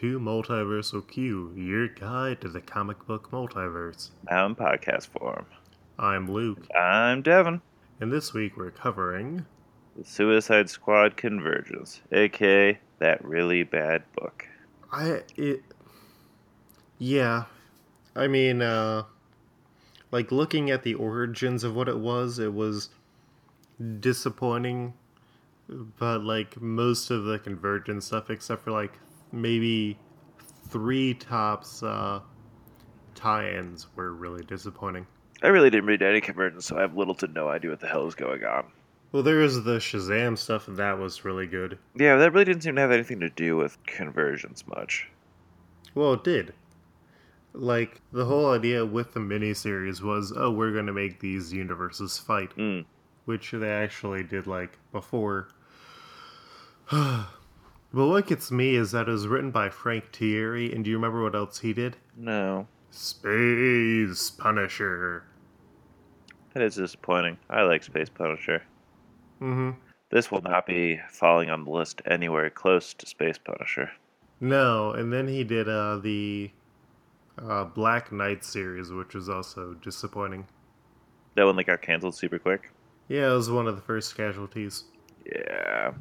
to Multiversal Q, your guide to the comic book multiverse. Now in podcast form. I'm Luke, I'm Devin. and this week we're covering. The Suicide Squad Convergence, aka that really bad book. I it. Yeah, I mean, uh, like looking at the origins of what it was, it was disappointing. But like most of the convergence stuff, except for like maybe three tops uh, tie-ins, were really disappointing. I really didn't read any Convergence, so I have little to no idea what the hell is going on. Well, there was the Shazam stuff, and that was really good. Yeah, that really didn't seem to have anything to do with Convergence much. Well, it did. Like the whole idea with the miniseries was, oh, we're gonna make these universes fight, Mm. which they actually did like before. but what gets me is that it was written by Frank Tieri, and do you remember what else he did? No, Space Punisher. that is disappointing. I like Space Punisher. Mm-hmm. This will not be falling on the list anywhere close to Space Punisher. No, and then he did uh, the uh, Black Knight series, which was also disappointing. That one that got canceled super quick. Yeah, it was one of the first casualties. Yeah.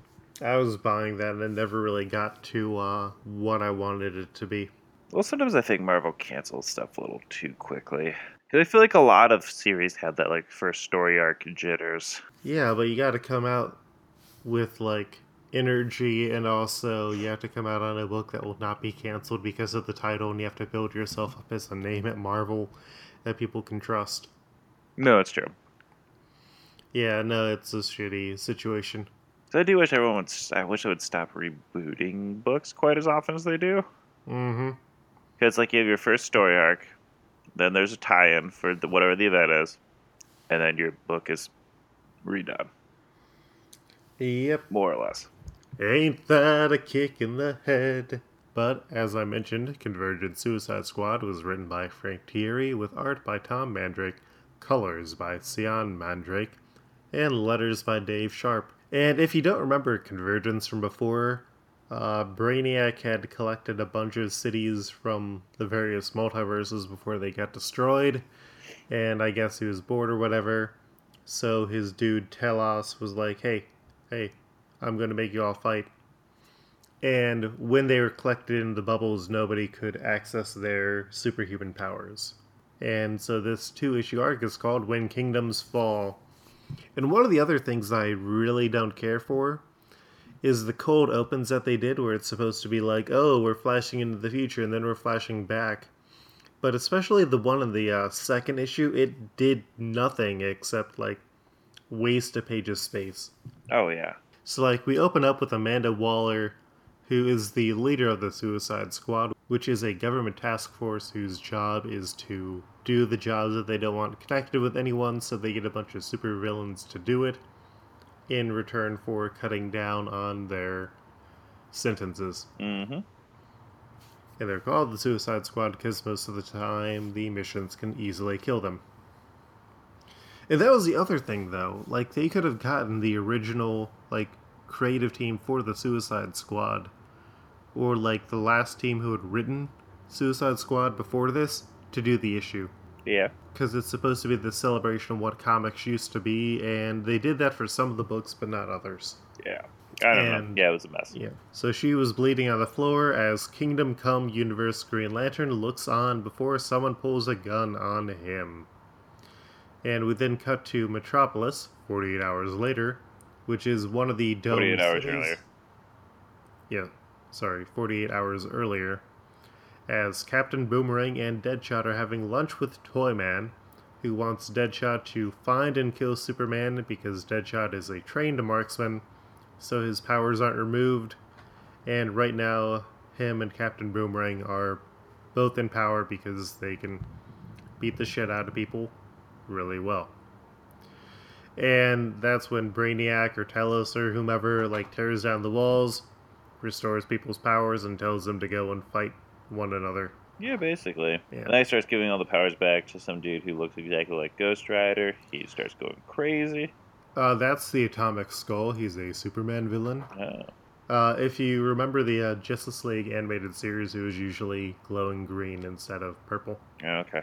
I was buying that and it never really got to uh, what I wanted it to be. Well, sometimes I think Marvel cancels stuff a little too quickly. Cause I feel like a lot of series had that like first story arc jitters. Yeah, but you got to come out with like energy, and also you have to come out on a book that will not be canceled because of the title, and you have to build yourself up as a name at Marvel that people can trust. No, it's true. Yeah, no, it's a shitty situation. So I do wish everyone would. I wish I would stop rebooting books quite as often as they do. Mm-hmm. Because like you have your first story arc, then there's a tie-in for the, whatever the event is, and then your book is redone, Yep. more or less. Ain't that a kick in the head? But as I mentioned, Convergence Suicide Squad was written by Frank Tieri with art by Tom Mandrake, colors by Sian Mandrake, and letters by Dave Sharpe. And if you don't remember Convergence from before, uh, Brainiac had collected a bunch of cities from the various multiverses before they got destroyed, and I guess he was bored or whatever. So his dude Telos was like, "Hey, hey, I'm going to make you all fight." And when they were collected in the bubbles, nobody could access their superhuman powers. And so this two issue arc is called When Kingdoms Fall. And one of the other things I really don't care for is the cold opens that they did, where it's supposed to be like, oh, we're flashing into the future and then we're flashing back. But especially the one in the uh, second issue, it did nothing except like waste a page of space. Oh yeah. So, like, we open up with Amanda Waller, who is the leader of the Suicide Squad, which is a government task force whose job is to do the jobs that they don't want connected with anyone, so they get a bunch of supervillains to do it in return for cutting down on their sentences. Mm-hmm. And they're called the Suicide Squad because most of the time the missions can easily kill them. And that was the other thing, though. Like, they could have gotten the original, like, creative team for the Suicide Squad, or, like, the last team who had written Suicide Squad before this to do the issue. Yeah. Because it's supposed to be the celebration of what comics used to be, and they did that for some of the books, but not others. Yeah. I don't And- know. Yeah, it was a mess. Yeah. So she was bleeding on the floor as Kingdom Come Universe Green Lantern looks on before someone pulls a gun on him. And we then cut to Metropolis 48 hours later, which is one of the dome 48 hours cities- earlier. Yeah, sorry, 48 hours earlier. As Captain Boomerang and Deadshot are having lunch with Toyman, who wants Deadshot to find and kill Superman because Deadshot is a trained marksman, so his powers aren't removed. And right now, him and Captain Boomerang are both in power because they can beat the shit out of people really well. And that's when Brainiac or Telos or whomever like tears down the walls, restores people's powers, and tells them to go and fight one another. Yeah, basically. Yeah. And then he starts giving all the powers back to some dude who looks exactly like Ghost Rider. He starts going crazy. Uh, that's the Atomic Skull. He's a Superman villain. Oh. Uh, if you remember the uh, Justice League animated series, it was usually glowing green instead of purple. Okay.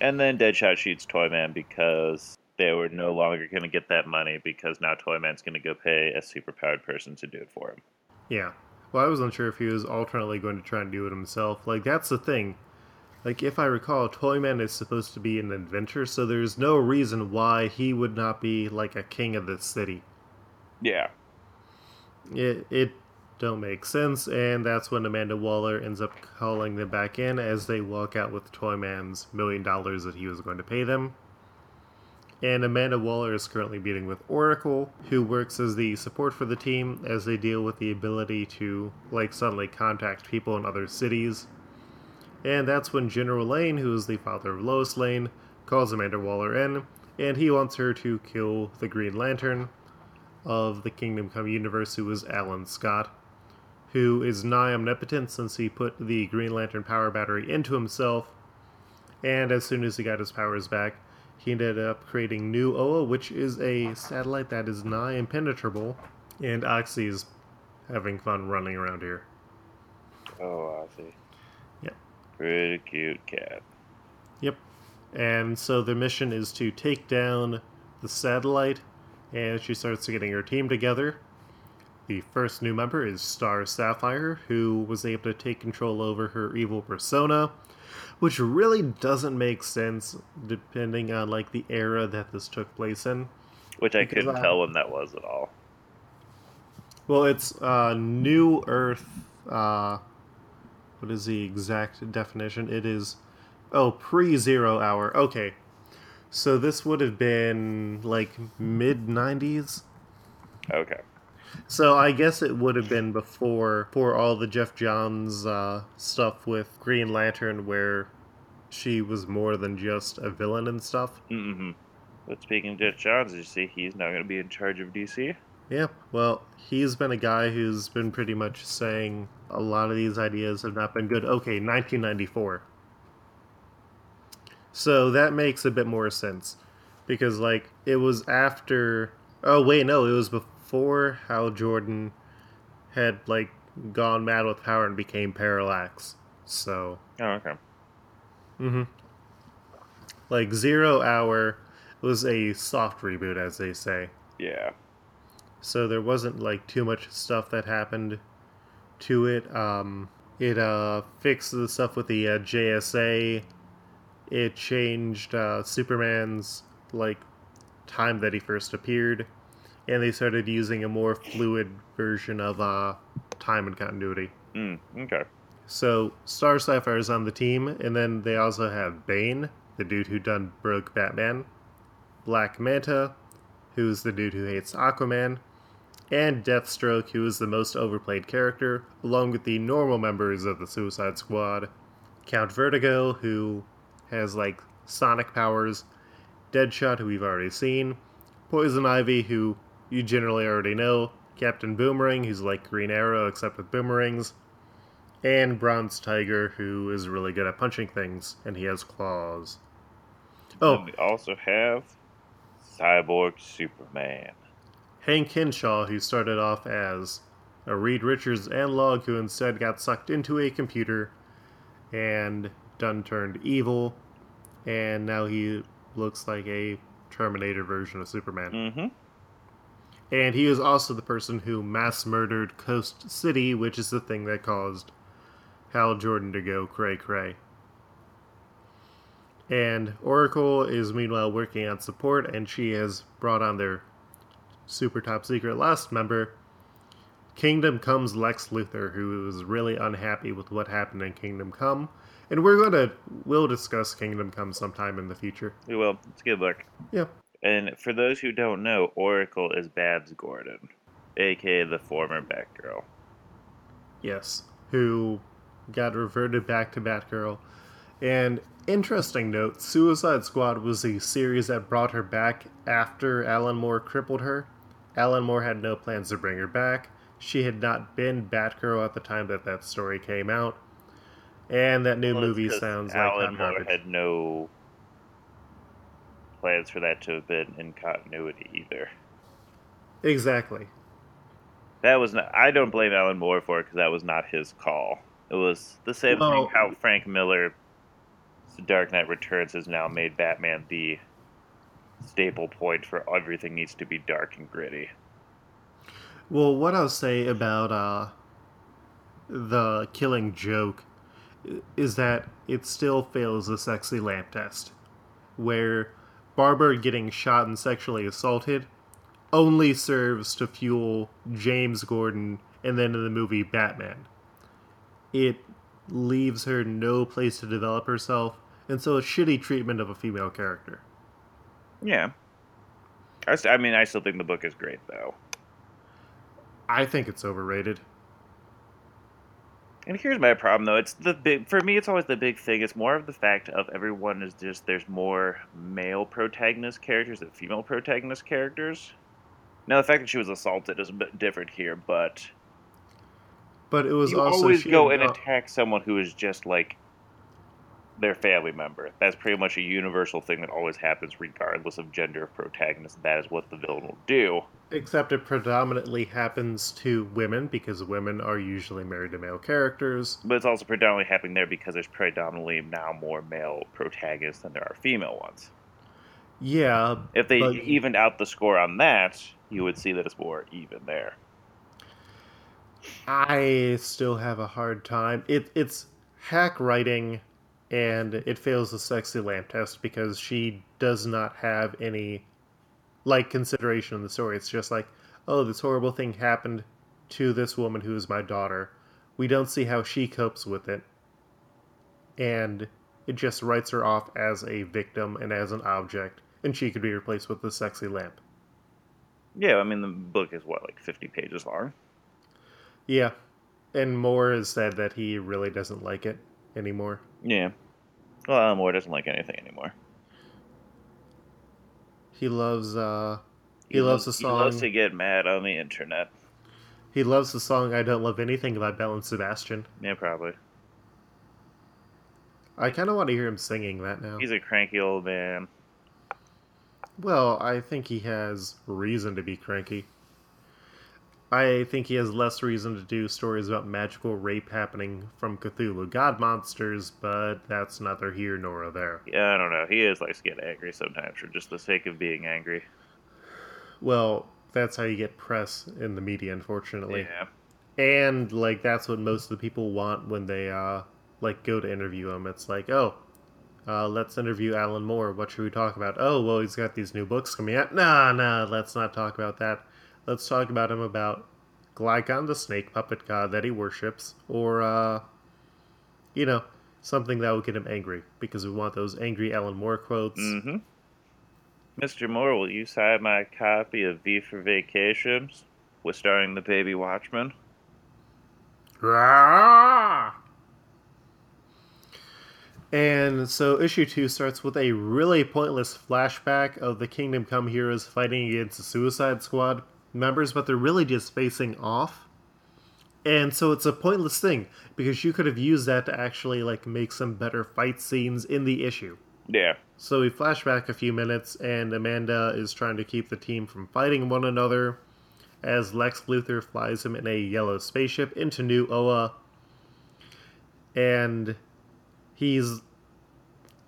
And then Deadshot shoots Toyman because they were no longer going to get that money because now Toyman's going to go pay a superpowered person to do it for him. Yeah. Well, I was unsure if he was alternately going to try and do it himself. Like, that's the thing. Like, if I recall, Toyman is supposed to be an adventurer, so there's no reason why he would not be, like, a king of the city. Yeah. It, it don't make sense, and that's when Amanda Waller ends up calling them back in as they walk out with Toyman's million dollars that he was going to pay them. And Amanda Waller is currently meeting with Oracle, who works as the support for the team as they deal with the ability to, like, suddenly contact people in other cities. And that's when General Lane, who is the father of Lois Lane, calls Amanda Waller in, and he wants her to kill the Green Lantern of the Kingdom Come universe, who is Alan Scott, who is nigh omnipotent since he put the Green Lantern power battery into himself. And as soon as he got his powers back, he ended up creating New Oa, which is a satellite that is nigh impenetrable, and Oxy's having fun running around here. Oh, I see. Yep. Pretty cute cat. Yep. And so the mission is to take down the satellite, and she starts getting her team together. The first new member is Star Sapphire, who was able to take control over her evil persona, which really doesn't make sense depending on like the era that this took place in. Which I Because couldn't I- tell when that was at all. Well, it's uh, New Earth. Uh, what is the exact definition? It is oh pre-zero hour. Okay, so this would have been like mid '90s. Okay. So I guess it would have been before for all the Geoff Johns uh, stuff with Green Lantern, where she was more than just a villain and stuff. Mm-hmm. But speaking of Geoff Johns, you see he's now going to be in charge of DC. Yeah, well, he's been a guy who's been pretty much saying a lot of these ideas have not been good. Okay, 1994. So that makes a bit more sense. Because, like, it was after. Oh, wait, no, it was before Hal Jordan had, like, gone mad with power and became Parallax. So. Oh, okay. hmm. Like, Zero Hour was a soft reboot, as they say. Yeah. so there wasn't like too much stuff that happened to it. Um, it uh, fixed the stuff with the uh, JSA. It changed uh, Superman's like time that he first appeared, and they started using a more fluid version of uh, time and continuity. Mm, okay. So Star Sapphire is on the team, and then they also have Bane, the dude who done broke Batman, Black Manta, who's the dude who hates Aquaman, and Deathstroke, who is the most overplayed character, along with the normal members of the Suicide Squad, Count Vertigo, who has like sonic powers, Deadshot, who we've already seen, Poison Ivy, who you generally already know, Captain Boomerang, who's like Green Arrow except with boomerangs, and Bronze Tiger, who is really good at punching things, and he has claws. Oh, And we also have Cyborg Superman. Hank Henshaw, who started off as a Reed Richards analog who instead got sucked into a computer and done turned evil, and now he looks like a Terminator version of Superman. Mm-hmm. And he is also the person who mass murdered Coast City, which is the thing that caused Hal Jordan to go cray cray. And Oracle is meanwhile working on support, and she has brought on their super top secret last member, Kingdom Come's Lex Luthor, who is really unhappy with what happened in Kingdom Come. And we're gonna we'll discuss Kingdom Come sometime in the future. We will. It's a good look. Yeah. And for those who don't know, Oracle is Babs Gordon, aka the former Batgirl. Yes, who got reverted back to Batgirl. And interesting note, Suicide Squad was a series that brought her back after Alan Moore crippled her. Alan Moore had no plans to bring her back. She had not been Batgirl at the time that that story came out. And that new Well, movie sounds Alan like hot Moore garbage. had no plans for that to have been in continuity either. Exactly. That was not. I don't blame Alan Moore for it because that was not his call. It was the same Well- thing how Frank Miller, Dark Knight Returns, has now made Batman the staple point for everything needs to be dark and gritty. Well, what I'll say about uh, the killing joke is that it still fails the sexy lamp test, where Barbara getting shot and sexually assaulted only serves to fuel James Gordon and then in the movie Batman. It leaves her no place to develop herself, and so a shitty treatment of a female character. Yeah. I mean, I still think the book is great though. I think it's overrated. And here's my problem though. It's the big for me it's always the big thing. It's more of the fact of everyone is just there's more male protagonist characters than female protagonist characters. Now the fact that she was assaulted is a bit different here, but But it was you also always go and attack someone who is just like their family member. That's pretty much a universal thing that always happens regardless of gender of protagonist. That is what the villain will do. Except it predominantly happens to women because women are usually married to male characters. But it's also predominantly happening there because there's predominantly now more male protagonists than there are female ones. Yeah, If they But- evened out the score on that, you would see that it's more even there. I still have a hard time. It it's hack writing and it fails the sexy lamp test because she does not have any like consideration in the story. It's just like, oh, this horrible thing happened to this woman who is my daughter. We don't see how she copes with it. And it just writes her off as a victim and as an object, and she could be replaced with the sexy lamp. Yeah, I mean the book is what like 50 pages long. Yeah. And Moore has said that he really doesn't like it anymore. Yeah. Well, Alan Moore doesn't like anything anymore. He loves uh he, loves the song. He loves to get mad on the internet. he loves the song I Don't Love Anything by Belle and Sebastian. Yeah, probably. I kinda want to hear him singing that now. He's a cranky old man. Well, I think he has reason to be cranky. I think he has less reason to do stories about magical rape happening from Cthulhu god monsters, but that's neither here nor there. Yeah, I don't know. He is likes to get angry sometimes for just the sake of being angry. Well, that's how you get press in the media, unfortunately. Yeah. and like that's what most of the people want when they uh like go to interview him it's like oh uh, let's interview alan moore what should we talk about oh well he's got these new books coming out nah nah let's not talk about that let's talk about him about Glycon, the snake puppet god that he worships or uh you know something that will get him angry because we want those angry alan moore quotes Mm-hmm. Mr. Moore, will you sign my copy of V for Vacations? With starring the baby Watchman? Rah! And so issue two starts with a really pointless flashback of the Kingdom Come heroes fighting against the Suicide Squad members, but they're really just facing off. And so it's a pointless thing because you could have used that to actually like make some better fight scenes in the issue. Yeah. So we flash back a few minutes, and Amanda is trying to keep the team from fighting one another as Lex Luthor flies him in a yellow spaceship into New Oa. And he's.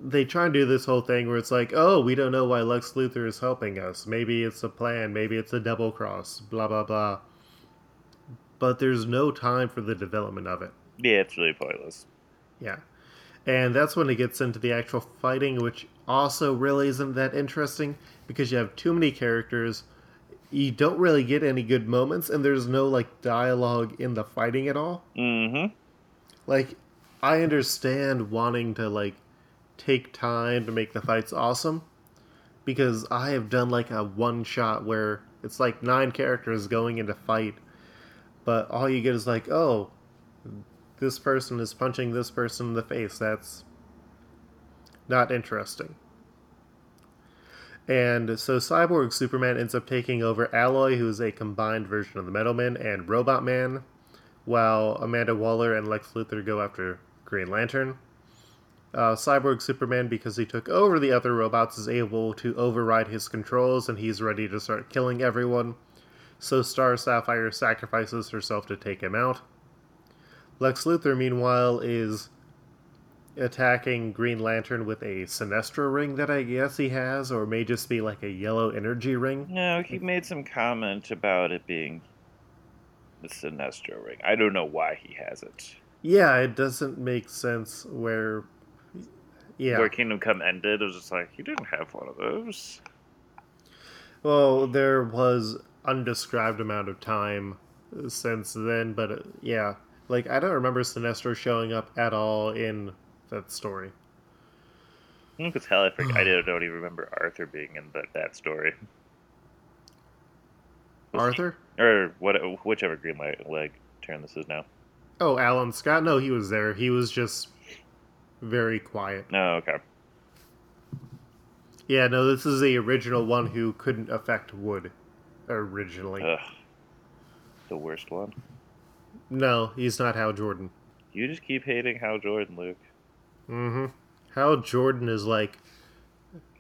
They try and do this whole thing where it's like, oh, we don't know why Lex Luthor is helping us. Maybe it's a plan, maybe it's a double cross, blah, blah, blah. But there's no time for the development of it. Yeah, it's really pointless. Yeah. And that's when it gets into the actual fighting, which also really isn't that interesting because you have too many characters. You don't really get any good moments, and there's no like dialogue in the fighting at all. Mm-hmm. Like, I understand wanting to like take time to make the fights awesome because I have done like a one shot where it's like nine characters going into fight, but all you get is like, oh, this person is punching this person in the face. That's not interesting. And so Cyborg Superman ends up taking over Alloy, who is a combined version of the Metal Man and Robot Man, while Amanda Waller and Lex Luthor go after Green Lantern. Uh, Cyborg Superman, because he took over the other robots, is able to override his controls and he's ready to start killing everyone. so Star Sapphire sacrifices herself to take him out. Lex Luthor, meanwhile, is attacking Green Lantern with a Sinestro ring that I guess he has, or may just be like a yellow energy ring. No, he made some comment about it being the Sinestro ring. I don't know why he has it. Yeah, it doesn't make sense where. Yeah. Where Kingdom Come ended, it was just like, you didn't have one of those. Well, there was undescribed amount of time since then, but uh, yeah, like I don't remember Sinestro showing up at all in that story. Because hell, I, forget, I don't even remember Arthur being in that, that story. Arthur? Or what? Whichever Green light Leg turn this is now. Oh, Alan Scott? No, he was there. He was just very quiet. No, oh, okay. Yeah, no, this is the original one who couldn't affect wood originally. Ugh. The worst one. No, he's not Hal Jordan. You just keep hating Hal Jordan, Luke. Mm-hmm. Hal Jordan is like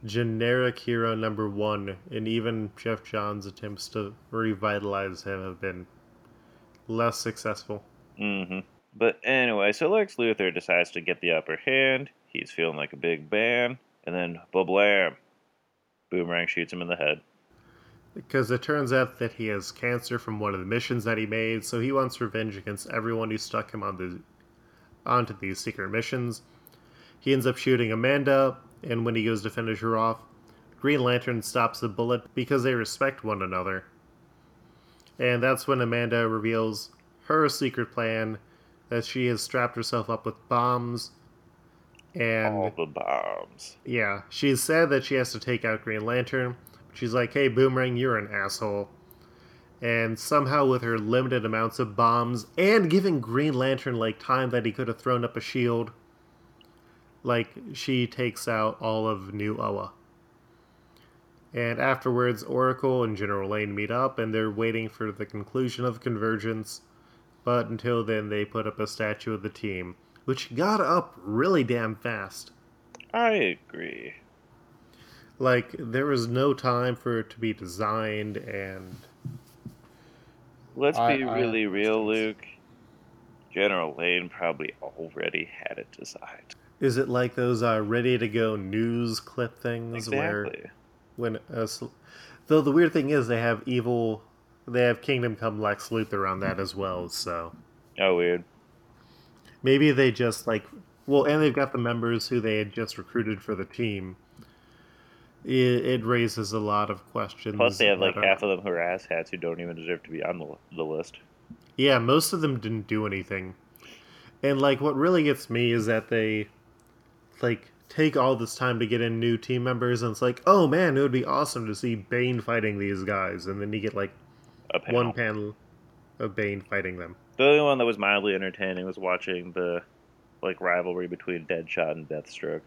generic hero number one, and even Geoff Johns' attempts to revitalize him have been less successful. Mm-hmm. But anyway, so Lex Luthor decides to get the upper hand. He's feeling like a big man, and then blam, Boomerang shoots him in the head. Because it turns out that he has cancer from one of the missions that he made, so he wants revenge against everyone who stuck him on the onto these secret missions. He ends up shooting Amanda, and when he goes to finish her off, Green Lantern stops the bullet because they respect one another. And that's when Amanda reveals her secret plan that she has strapped herself up with bombs. And all the bombs. Yeah, she's said that she has to take out Green Lantern. She's like, "Hey, Boomerang, you're an asshole." And somehow, with her limited amounts of bombs and giving Green Lantern like time that he could have thrown up a shield, like she takes out all of New Oa. And afterwards, Oracle and General Lane meet up, and they're waiting for the conclusion of Convergence. But until then, they put up a statue of the team, which got up really damn fast. I agree. Like, there was no time for it to be designed, and. Let's I, be really I, real, Luke. General Lane probably already had it designed. Is it like those uh, ready to go news clip things exactly. where when uh, though the weird thing is they have evil they have Kingdom Come Lex Luthor on that as well, so Oh weird. Maybe they just like well and they've got the members who they had just recruited for the team. It, it raises a lot of questions. Plus they have like half of them who are asshats who don't even deserve to be on the, the list. Yeah, most of them didn't do anything. And like what really gets me is that they like take all this time to get in new team members and it's like oh man it would be awesome to see bane fighting these guys and then you get like panel. one panel of bane fighting them the only one that was mildly entertaining was watching the like rivalry between deadshot and deathstroke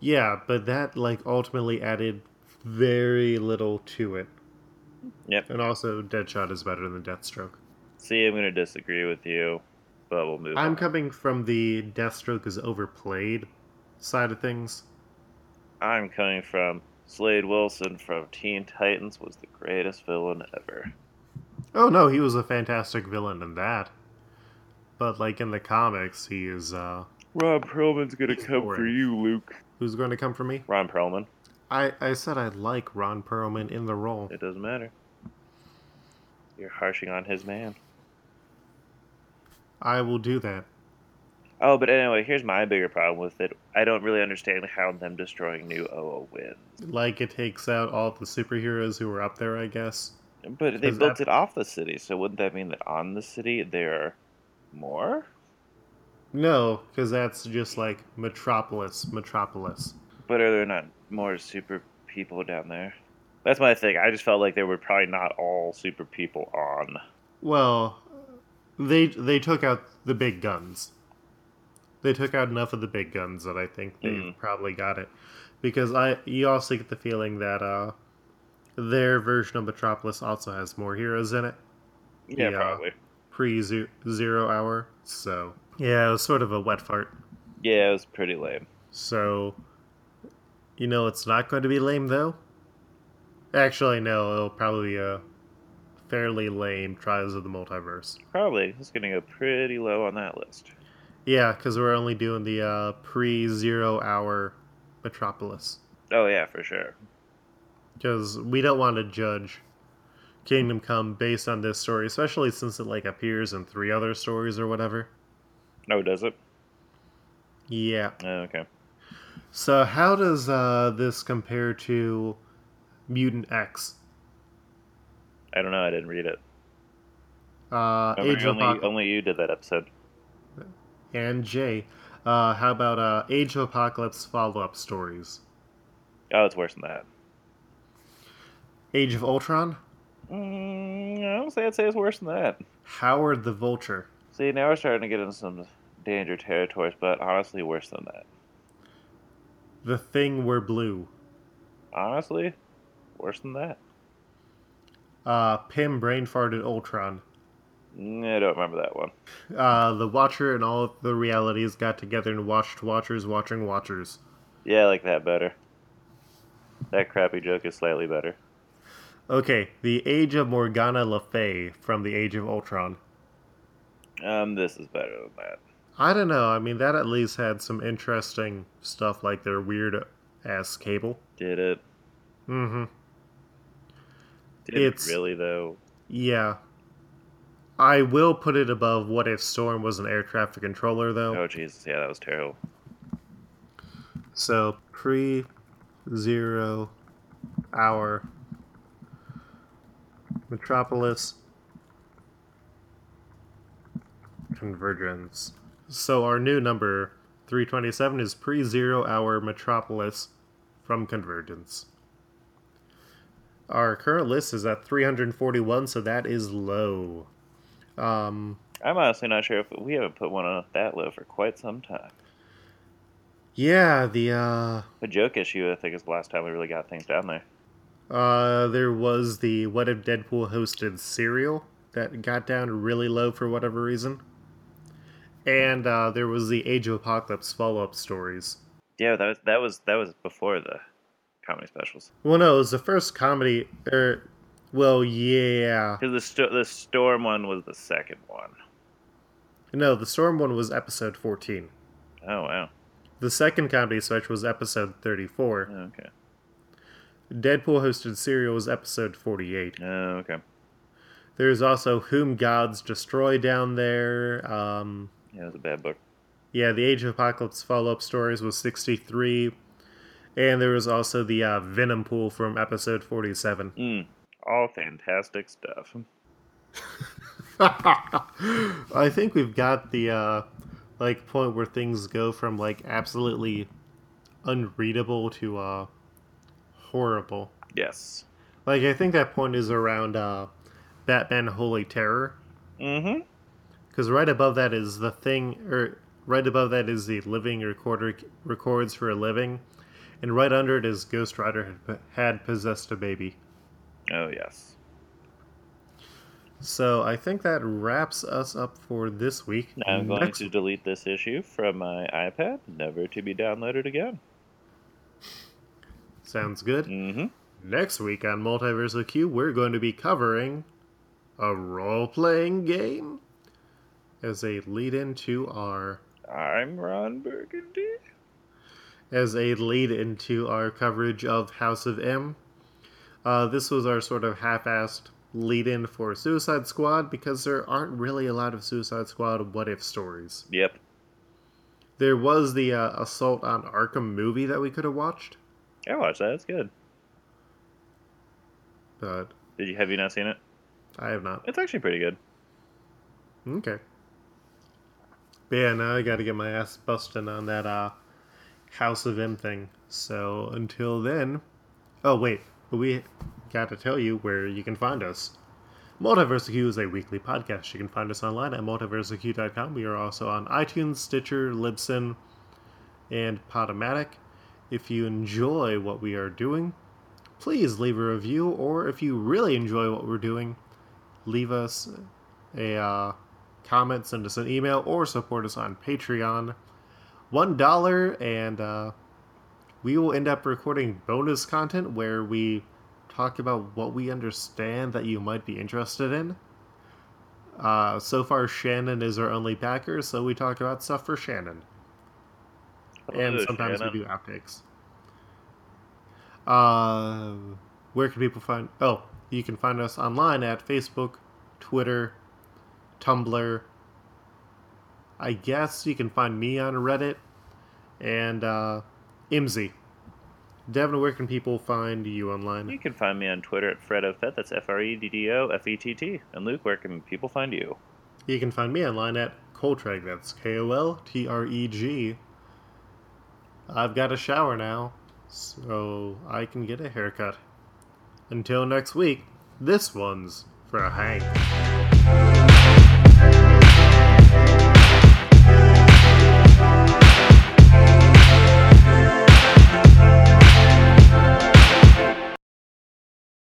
yeah but that like ultimately added very little to it yep and also deadshot is better than deathstroke see i'm going to disagree with you but we'll move. I'm on. coming from the Deathstroke is overplayed side of things. I'm coming from Slade Wilson from Teen Titans was the greatest villain ever. Oh no, he was a fantastic villain in that. But like in the comics, he is. uh Ron Perlman's gonna come for you, Luke. Who's going to come for me? Ron Perlman. I I said I like Ron Perlman in the role. It doesn't matter. You're harshing on his man. I will do that. Oh, but anyway, here's my bigger problem with it. I don't really understand how them destroying New Oa wins. Like it takes out all the superheroes who were up there, I guess. But they built that... it off the city, so wouldn't that mean that on the city there are more? No, because that's just like Metropolis, Metropolis. But are there not more super people down there? That's my thing. I just felt like there were probably not all super people on. Well, they they took out the big guns. They took out enough of the big guns that I think they mm. probably got it. Because I you also get the feeling that uh their version of Metropolis also has more heroes in it. Yeah, the, uh, probably. Uh, Pre zero hour. So yeah, it was sort of a wet fart. Yeah, it was pretty lame. So you know it's not going to be lame though? Actually no, it'll probably be a fairly lame Trials of the Multiverse. Probably. It's going to go pretty low on that list. Yeah, because we're only doing the uh, pre zero hour Metropolis. Oh, yeah, for sure. Because we don't want to judge Kingdom Come based on this story, especially since it like appears in three other stories or whatever. No, does it? Yeah. Oh, okay. So how does uh, this compare to Mutant X? I don't know. I didn't read it. Uh, Age of only, only you did that episode. And Jay. Uh, how about uh, Age of Apocalypse follow-up stories? Oh, it's worse than that. Age of Ultron, Mm, I don't say I'd say it's worse than that. Howard the Vulture, See, now we're starting to get into some danger territories, but honestly, worse than that. The Thing Were Blue, Honestly, worse than that. uh, Pym Brain Farted Ultron, I don't remember that one. uh, the Watcher and all of the realities got together and watched Watchers watching Watchers. Yeah, I like that better. That crappy joke is slightly better. Okay, the Age of Morgana Le Fay from the Age of Ultron. Um, this is better than that. I don't know. I mean, that at least had some interesting stuff like their weird ass cable. Did it? Mm-hmm. Did it really though? Yeah. I will put it above What If Storm was an air traffic controller, though. Oh Jesus, yeah, that was terrible. So, pre zero hour Metropolis Convergence. So, our new number 327 is pre zero hour Metropolis from Convergence. Our current list is at 341, so that is low. Um, I'm honestly not sure if we haven't put one on that low for quite some time. yeah, the uh, The joke issue, I think, is the last time we really got things down there. Uh, there was the What If Deadpool hosted serial that got down really low for whatever reason. And uh, there was the Age of Apocalypse follow up stories. Yeah, that was that was that was before the comedy specials. Well, no, it was the first comedy. Er, well, yeah. Because the sto- the storm one was the second one. No, the Storm one was episode 14. Oh wow. The second comedy special was episode 34. Okay. Deadpool hosted serial was episode 48. Oh, okay. There's also Whom Gods Destroy down there. Um, Yeah, it was a bad book. Yeah, the Age of Apocalypse follow up stories was 63. And there was also the uh, Venom Pool from episode 47. Mm, all fantastic stuff. I think we've got the uh, like point where things go from like absolutely unreadable to uh, horrible. Yes. Like I think that point is around uh, Batman Holy Terror, Mm-hmm. because right above that is the thing, or right above that is the Living Recorder records for a living, and right under it is Ghost Rider had, had possessed a baby. Oh yes. So I think that wraps us up for this week. Now I'm going Next- to delete this issue from my iPad, never to be downloaded again. Sounds good. Mm-hmm. Next week on Multiversal Q, we're going to be covering a role playing game as a lead into our I'm Ron Burgundy. as a lead into our coverage of House of M. Uh, this was our sort of half-assed lead-in for Suicide Squad because there aren't really a lot of Suicide Squad what if stories. Yep. There was the uh, Assault on Arkham movie that we could have watched, I watched that. It's good. but Did you have you not seen it? I have not. It's actually pretty good. Okay. But yeah, now I got to get my ass busting on that uh, House of M thing. So until then, oh wait, we got to tell you where you can find us. Multiverse Q is a weekly podcast. You can find us online at multiverseq.com. We are also on iTunes, Stitcher, Libsyn, and Podomatic. If you enjoy what we are doing, please leave a review, or if you really enjoy what we're doing, leave us a uh, comment, send us an email, or support us on Patreon. One dollar, and uh, we will end up recording bonus content where we talk about what we understand that you might be interested in. Uh, so far, Shannon is our only backer, so we talk about stuff for Shannon. and sometimes Shannon. we do outtakes. Uh, where can people find? Oh, you can find us online at Facebook, Twitter, Tumblr. I guess you can find me on Reddit and uh, Imzy. Devin, where can people find you online? You can find me on Twitter at FreddoFett. That's F R E D D O F E T T. And Luke, where can people find you? You can find me online at Koltreg. That's K O L T R E G. I've got a shower now, so I can get a haircut. Until next week, this one's for a Hank.